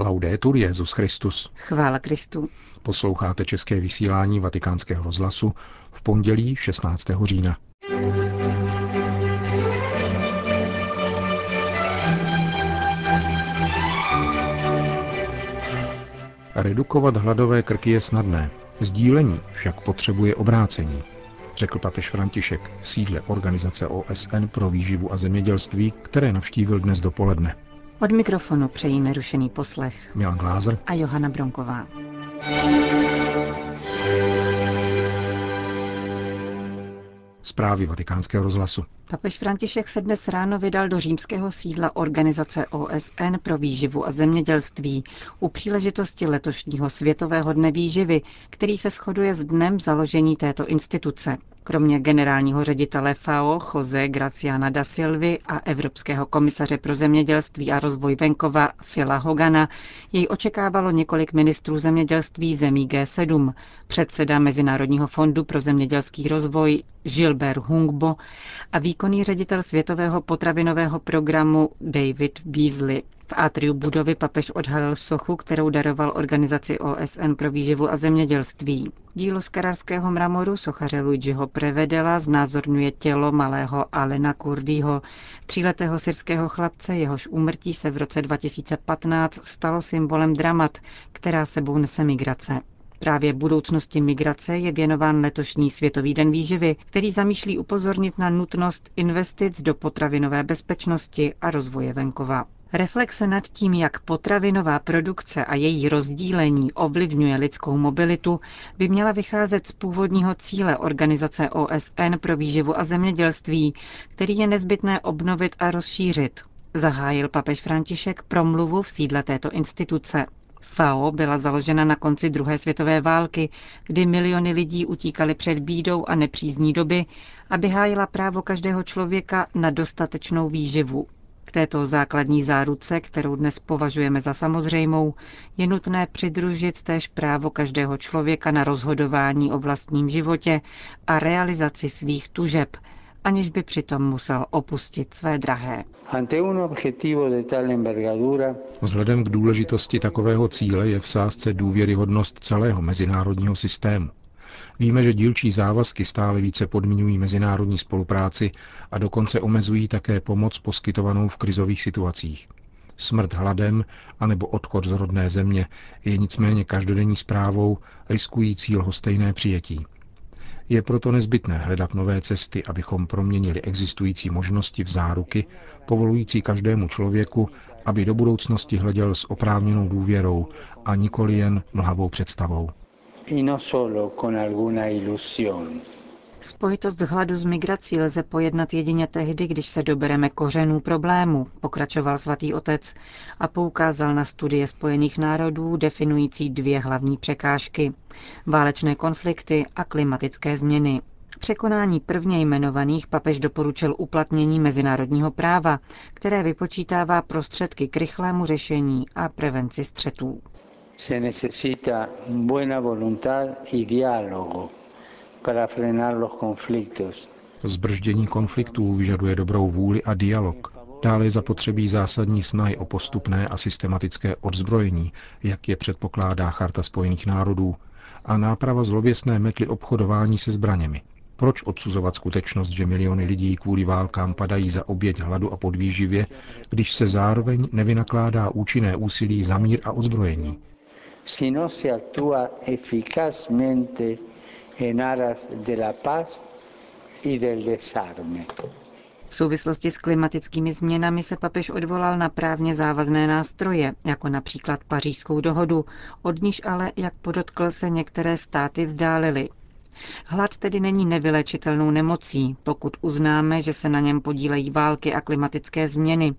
Laudetur Jezus Christus. Chvála Kristu. Posloucháte české vysílání Vatikánského rozhlasu v pondělí 16. října. Redukovat hladové krky je snadné, sdílení však potřebuje obrácení, řekl papež František v sídle Organizace OSN pro výživu a zemědělství, které navštívil dnes dopoledne. Od mikrofonu přejí nerušený poslech Milan Glázer a Johana Bronková. Zprávy vatikánského rozhlasu. Papež František se dnes ráno vydal do římského sídla Organizace OSN pro výživu a zemědělství u příležitosti letošního Světového dne výživy, který se shoduje s dnem založení této instituce. Kromě generálního ředitele FAO Jose Graciana da Silvy a Evropského komisaře pro zemědělství a rozvoj venkova Phila Hogana jej očekávalo několik ministrů zemědělství zemí G7, předseda Mezinárodního fondu pro zemědělský rozvoj Gilbert Hungbo a výkonný ředitel Světového potravinového programu David Beasley. V atriu budovy papež odhalil sochu, kterou daroval organizaci OSN pro výživu a zemědělství. Dílo z kararského mramoru sochaře Luigiho Prevedela znázorňuje tělo malého Alena Kurdyho, tříletého syrského chlapce, jehož úmrtí se v roce 2015 stalo symbolem dramat, která sebou nese migrace. Právě budoucnosti migrace je věnován letošní Světový den výživy, který zamýšlí upozornit na nutnost investic do potravinové bezpečnosti a rozvoje venkova. Reflexe nad tím, jak potravinová produkce a její rozdílení ovlivňuje lidskou mobilitu, by měla vycházet z původního cíle Organizace OSN pro výživu a zemědělství, který je nezbytné obnovit a rozšířit. Zahájil papež František promluvu v sídle této instituce. FAO byla založena na konci druhé světové války, kdy miliony lidí utíkali před bídou a nepřízní doby, aby hájila právo každého člověka na dostatečnou výživu. K této základní záruce, kterou dnes považujeme za samozřejmou, je nutné přidružit též právo každého člověka na rozhodování o vlastním životě a realizaci svých tužeb, aniž by přitom musel opustit své drahé. Vzhledem k důležitosti takového cíle je v sázce důvěryhodnost celého mezinárodního systému. Víme, že dílčí závazky stále více podmiňují mezinárodní spolupráci a dokonce omezují také pomoc poskytovanou v krizových situacích. Smrt hladem anebo odchod z rodné země je nicméně každodenní zprávou riskující lhostejné přijetí. Je proto nezbytné hledat nové cesty, abychom proměnili existující možnosti v záruky, povolující každému člověku, aby do budoucnosti hleděl s oprávněnou důvěrou a nikoli jen mlhavou představou. No Spojitost hladu s migrací lze pojednat jedině tehdy, když se dobereme kořenů problému, pokračoval svatý otec a poukázal na studie Spojených národů definující dvě hlavní překážky – válečné konflikty a klimatické změny. Překonání prvně jmenovaných papež doporučil uplatnění mezinárodního práva, které vypočítává prostředky k rychlému řešení a prevenci střetů se necesita buena voluntad y diálogo para frenar los conflictos. Zbrždění konfliktů vyžaduje dobrou vůli a dialog. Dále je zapotřebí zásadní snahy o postupné a systematické odzbrojení, jak je předpokládá Charta Spojených národů, a náprava zlověstné metly obchodování se zbraněmi. Proč odsuzovat skutečnost, že miliony lidí kvůli válkám padají za oběť hladu a podvýživě, když se zároveň nevynakládá účinné úsilí za mír a odzbrojení? Si no se actúa eficazmente en aras de la paz y del desarme. V souvislosti s klimatickými změnami se papež odvolal na právně závazné nástroje, jako například pařížskou dohodu, od níž ale, jak podotkl se, některé státy vzdálily. Hlad tedy není nevylečitelnou nemocí, pokud uznáme, že se na něm podílejí války a klimatické změny,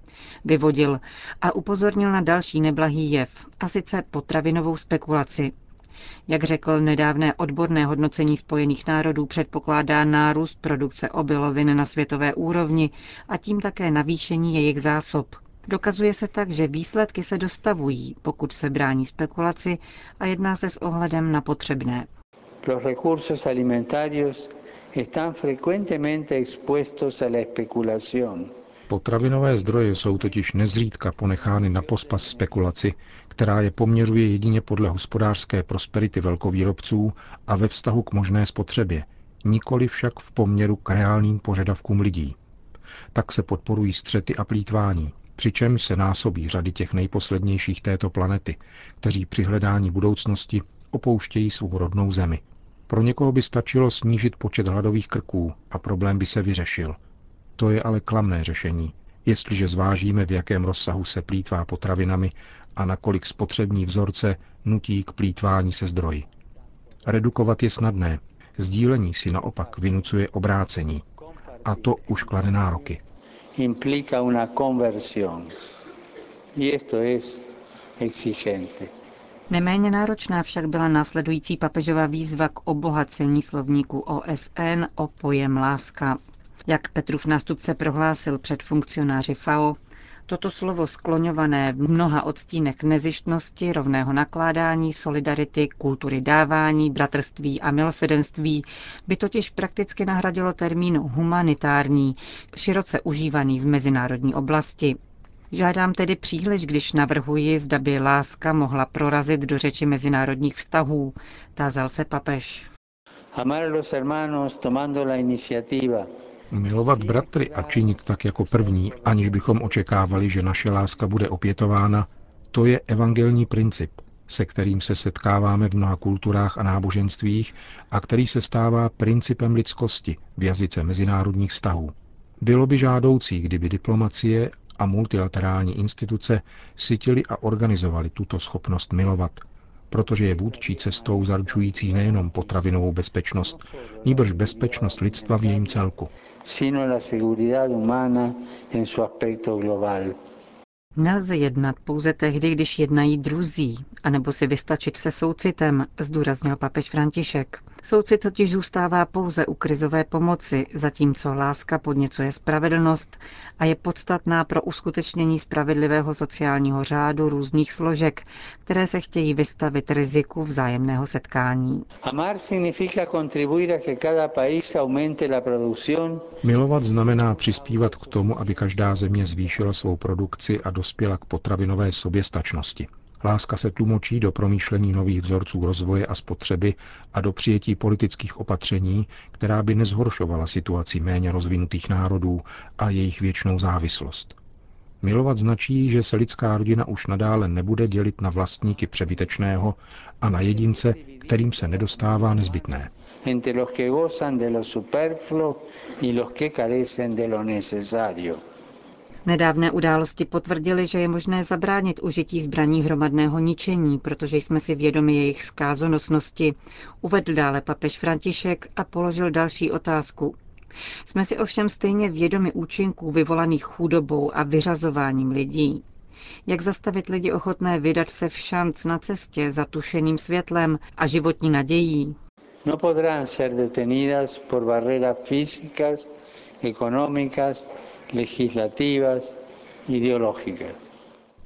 vyvodil a upozornil na další neblahý jev, a sice potravinovou spekulaci. Jak řekl nedávné odborné hodnocení Spojených národů, předpokládá nárůst produkce obilovin na světové úrovni a tím také navýšení jejich zásob. Dokazuje se tak, že výsledky se dostavují, pokud se brání spekulaci a jedná se s ohledem na potřebné los recursos alimentarios están frecuentemente expuestos a la especulación. Potravinové zdroje jsou totiž nezřídka ponechány na pospas spekulaci, která je poměřuje jedině podle hospodářské prosperity velkovýrobců a ve vztahu k možné spotřebě, nikoli však v poměru k reálným požadavkům lidí. Tak se podporují střety a plítvání, přičemž se násobí řady těch nejposlednějších této planety, kteří při hledání budoucnosti opouštějí svou rodnou zemi. Pro někoho by stačilo snížit počet hladových krků a problém by se vyřešil. To je ale klamné řešení, jestliže zvážíme, v jakém rozsahu se plítvá potravinami a nakolik spotřební vzorce nutí k plítvání se zdroji. Redukovat je snadné, sdílení si naopak vynucuje obrácení. A to už klade nároky. Implica una conversión. Y esto es exigente. Neméně náročná však byla následující papežová výzva k obohacení slovníku OSN o pojem láska. Jak Petrův nástupce prohlásil před funkcionáři FAO, Toto slovo skloňované v mnoha odstínech nezištnosti, rovného nakládání, solidarity, kultury dávání, bratrství a milosedenství by totiž prakticky nahradilo termín humanitární, široce užívaný v mezinárodní oblasti. Žádám tedy příliš, když navrhuji, zda by láska mohla prorazit do řeči mezinárodních vztahů, tázal se papež. Amar a los hermanos tomando la iniciativa Milovat bratry a činit tak jako první, aniž bychom očekávali, že naše láska bude opětována, to je evangelní princip, se kterým se setkáváme v mnoha kulturách a náboženstvích a který se stává principem lidskosti v jazyce mezinárodních vztahů. Bylo by žádoucí, kdyby diplomacie a multilaterální instituce sytili a organizovali tuto schopnost milovat, protože je vůdčí cestou zaručující nejenom potravinovou bezpečnost, nýbrž bezpečnost lidstva v jejím celku. Nelze jednat pouze tehdy, když jednají druzí, anebo si vystačit se soucitem, zdůraznil papež František. Soucit totiž zůstává pouze u krizové pomoci, zatímco láska podněcuje spravedlnost a je podstatná pro uskutečnění spravedlivého sociálního řádu různých složek, které se chtějí vystavit riziku vzájemného setkání. Milovat znamená přispívat k tomu, aby každá země zvýšila svou produkci a dospěla k potravinové soběstačnosti. Láska se tlumočí do promýšlení nových vzorců rozvoje a spotřeby a do přijetí politických opatření, která by nezhoršovala situaci méně rozvinutých národů a jejich věčnou závislost. Milovat značí, že se lidská rodina už nadále nebude dělit na vlastníky přebytečného a na jedince, kterým se nedostává nezbytné. Entre los que gozan de lo superfluo y los que carecen de lo necesario. Nedávné události potvrdily, že je možné zabránit užití zbraní hromadného ničení, protože jsme si vědomi jejich zkázonosnosti, uvedl dále papež František a položil další otázku. Jsme si ovšem stejně vědomi účinků vyvolaných chudobou a vyřazováním lidí. Jak zastavit lidi ochotné vydat se v šanc na cestě za tušeným světlem a životní nadějí? No podrán ser detenidas por barreras físicas, económicas, legislativas, ideológicas.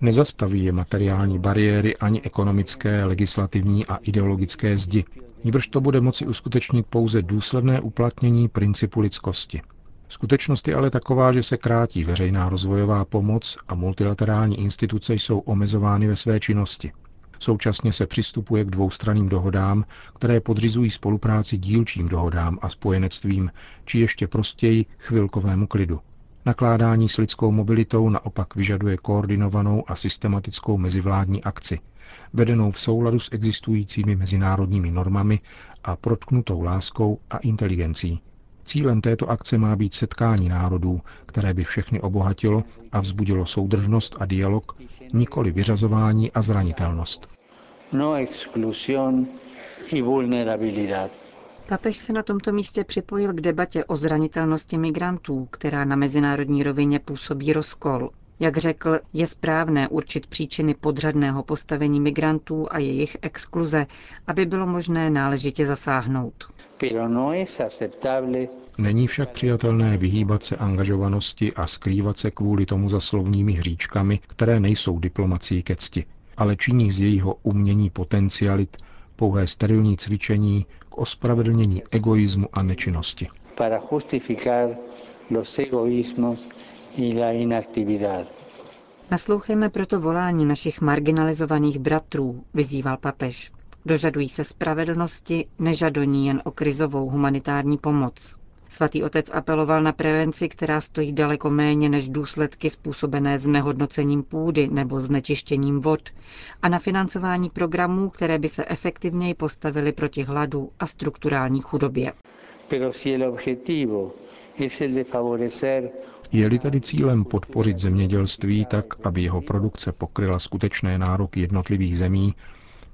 Nezastaví je materiální bariéry ani ekonomické, legislativní a ideologické zdi. Níbrž to bude moci uskutečnit pouze důsledné uplatnění principu lidskosti. Skutečnost je ale taková, že se krátí veřejná rozvojová pomoc a multilaterální instituce jsou omezovány ve své činnosti. Současně se přistupuje k dvoustranným dohodám, které podřizují spolupráci dílčím dohodám a spojenectvím, či ještě prostěji chvilkovému klidu. Nakládání s lidskou mobilitou naopak vyžaduje koordinovanou a systematickou mezivládní akci, vedenou v souladu s existujícími mezinárodními normami a protknutou láskou a inteligencí. Cílem této akce má být setkání národů, které by všechny obohatilo a vzbudilo soudržnost a dialog, nikoli vyřazování a zranitelnost. No exclusión y vulnerabilidad. Papež se na tomto místě připojil k debatě o zranitelnosti migrantů, která na mezinárodní rovině působí rozkol. Jak řekl, je správné určit příčiny podřadného postavení migrantů a jejich exkluze, aby bylo možné náležitě zasáhnout. No Není však přijatelné vyhýbat se angažovanosti a skrývat se kvůli tomu za slovními hříčkami, které nejsou diplomací ke cti, ale činí z jejího umění potencialit pouhé sterilní cvičení k ospravedlnění egoismu a nečinnosti. Para justificar los egoísmos y la inactividad. Naslouchejme proto volání našich marginalizovaných bratrů, vyzýval papež. Dožadují se spravedlnosti, nežadoní jen o krizovou humanitární pomoc. Svatý otec apeloval na prevenci, která stojí daleko méně než důsledky způsobené znehodnocením půdy nebo znečištěním vod a na financování programů, které by se efektivněji postavily proti hladu a strukturální chudobě. Je-li tedy cílem podpořit zemědělství tak, aby jeho produkce pokryla skutečné nároky jednotlivých zemí,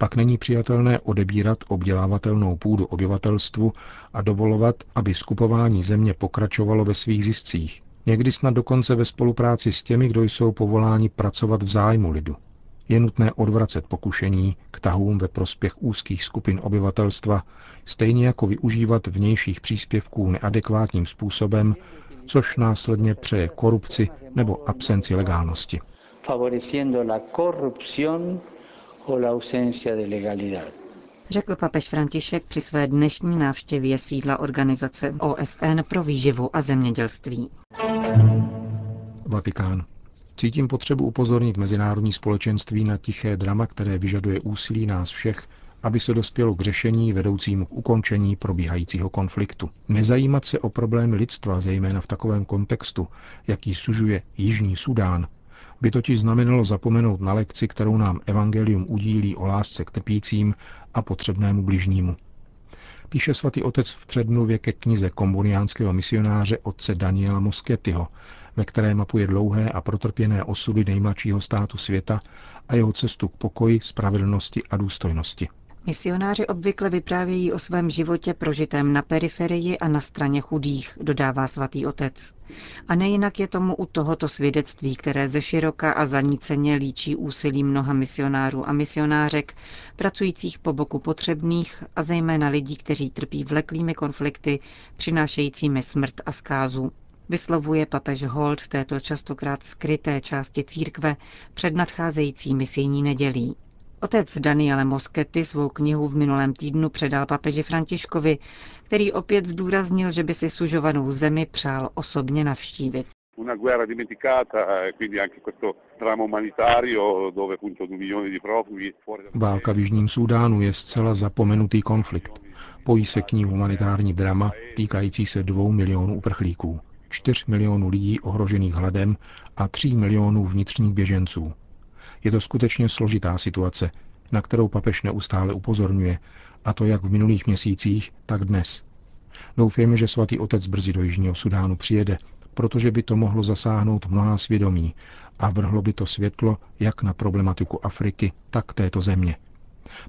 pak není přijatelné odebírat obdělávatelnou půdu obyvatelstvu a dovolovat, aby skupování země pokračovalo ve svých ziscích. Někdy snad dokonce ve spolupráci s těmi, kdo jsou povoláni pracovat v zájmu lidu. Je nutné odvracet pokušení k tahům ve prospěch úzkých skupin obyvatelstva, stejně jako využívat vnějších příspěvků neadekvátním způsobem, což následně přeje korupci nebo absenci legálnosti. O la ausencia de legalidad. Řekl papež František při své dnešní návštěvě sídla organizace OSN pro výživu a zemědělství. Vatikán. Cítím potřebu upozornit mezinárodní společenství na tiché drama, které vyžaduje úsilí nás všech, aby se dospělo k řešení vedoucímu k ukončení probíhajícího konfliktu. Nezajímat se o problémy lidstva, zejména v takovém kontextu, jaký sužuje Jižní Sudán, by totiž znamenalo zapomenout na lekci, kterou nám Evangelium udílí o lásce k trpícím a potřebnému bližnímu. Píše svatý otec v předmluvě ke knize komboniánského misionáře otce Daniela Moskettyho, ve které mapuje dlouhé a protrpěné osudy nejmladšího státu světa a jeho cestu k pokoji, spravedlnosti a důstojnosti. Misionáři obvykle vyprávějí o svém životě prožitém na periferii a na straně chudých, dodává svatý otec. A nejinak je tomu u tohoto svědectví, které ze široka a zaníceně líčí úsilí mnoha misionářů a misionářek, pracujících po boku potřebných a zejména lidí, kteří trpí vleklými konflikty, přinášejícími smrt a zkázu. Vyslovuje papež Holt v této častokrát skryté části církve před nadcházející misijní nedělí. Otec Daniele Moschetti svou knihu v minulém týdnu předal papeži Františkovi, který opět zdůraznil, že by si sužovanou zemi přál osobně navštívit. Válka v Jižním Súdánu je zcela zapomenutý konflikt. Pojí se k ní humanitární drama týkající se dvou milionů uprchlíků, čtyř milionů lidí ohrožených hladem a tří milionů vnitřních běženců. Je to skutečně složitá situace, na kterou papež neustále upozorňuje, a to jak v minulých měsících, tak dnes. Doufejme, že svatý otec brzy do Jižního Sudánu přijede, protože by to mohlo zasáhnout mnohá svědomí a vrhlo by to světlo jak na problematiku Afriky, tak této země.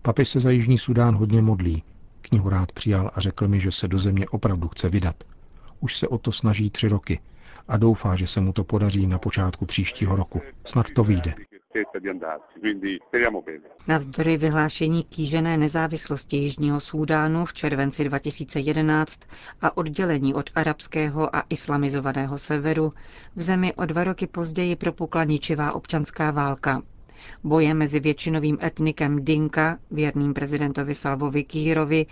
Papež se za Jižní Sudán hodně modlí. Knihu rád přijal a řekl mi, že se do země opravdu chce vydat. Už se o to snaží tři roky a doufá, že se mu to podaří na počátku příštího roku. Snad to vyjde certezza di andarci, quindi speriamo bene. Navzdory vyhlášení kýžené nezávislosti Jižního Súdánu v červenci 2011 a oddělení od arabského a islamizovaného severu, v zemi o dva roky později propukla ničivá občanská válka. Boje mezi většinovým etnikem Dinka, věrným prezidentovi Salvovi Kýrovi,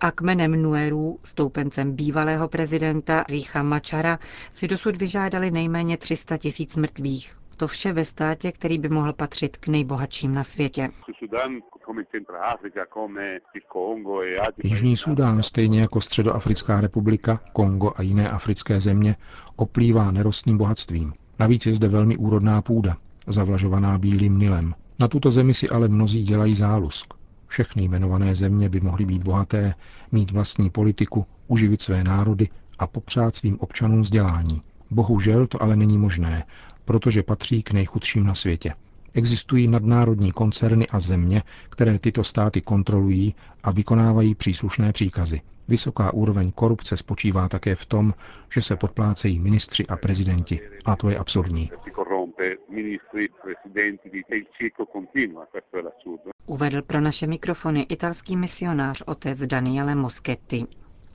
a kmenem Nuerů, stoupencem bývalého prezidenta Rícha Mačara, si dosud vyžádali nejméně 300 tisíc mrtvých. To vše ve státě, který by mohl patřit k nejbohatším na světě. Jižní Súdán, stejně jako Středoafrická republika, Kongo a jiné africké země, oplývá nerostným bohatstvím. Navíc je zde velmi úrodná půda, zavlažovaná bílým Nilem. Na tuto zemi si ale mnozí dělají zálusk. Všechny jmenované země by mohly být bohaté, mít vlastní politiku, uživit své národy a popřát svým občanům vzdělání. Bohužel to ale není možné protože patří k nejchudším na světě. Existují nadnárodní koncerny a země, které tyto státy kontrolují a vykonávají příslušné příkazy. Vysoká úroveň korupce spočívá také v tom, že se podplácejí ministři a prezidenti. A to je absurdní. Uvedl pro naše mikrofony italský misionář otec Daniele Moschetti.